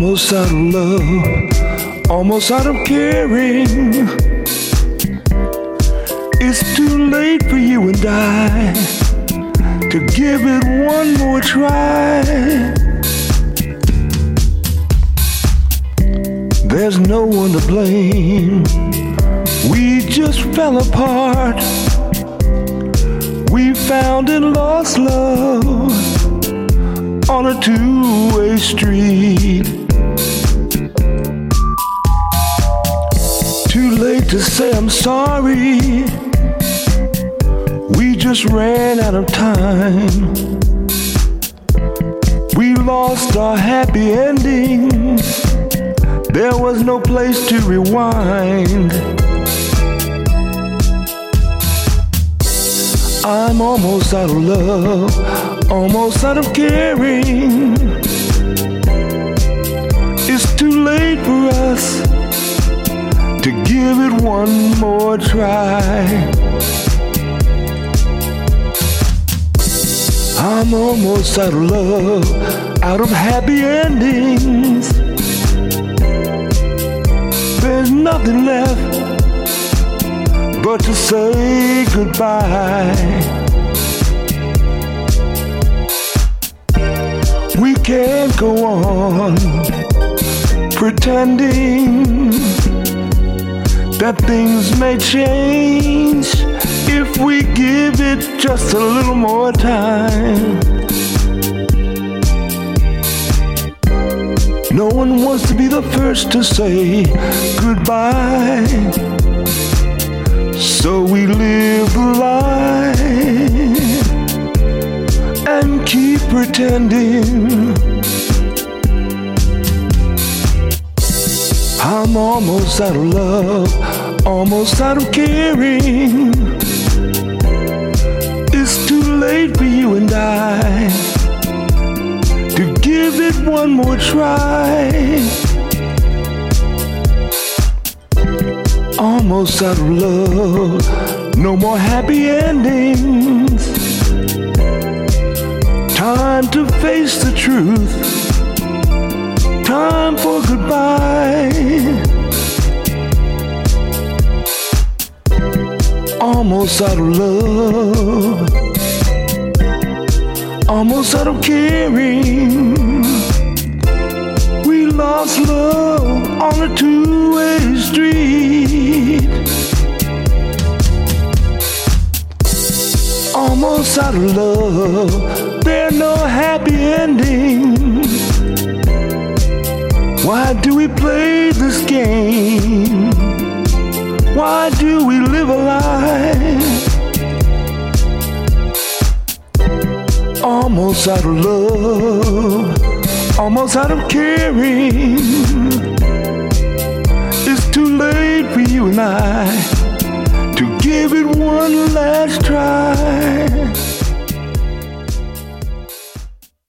Almost out of love, almost out of caring. It's too late for you and I to give it one more try. There's no one to blame. We just fell apart. We found and lost love on a two-way street. To say I'm sorry. We just ran out of time. We lost our happy ending. There was no place to rewind. I'm almost out of love, almost out of caring. One more try. I'm almost out of love, out of happy endings. There's nothing left but to say goodbye. We can't go on pretending that things may change if we give it just a little more time. No one wants to be the first to say goodbye. So we live the lie and keep pretending. I'm almost out of love, almost out of caring. It's too late for you and I to give it one more try. almost out of love. No more happy endings. Time to face the truth. Almost out of love. Almost out of caring. We lost love on a two-way street. Almost out of love, there are no happy endings. Why do we play this game? Why do we live a lie? Almost out of love, almost out of caring It's too late for you and I to give it one last try.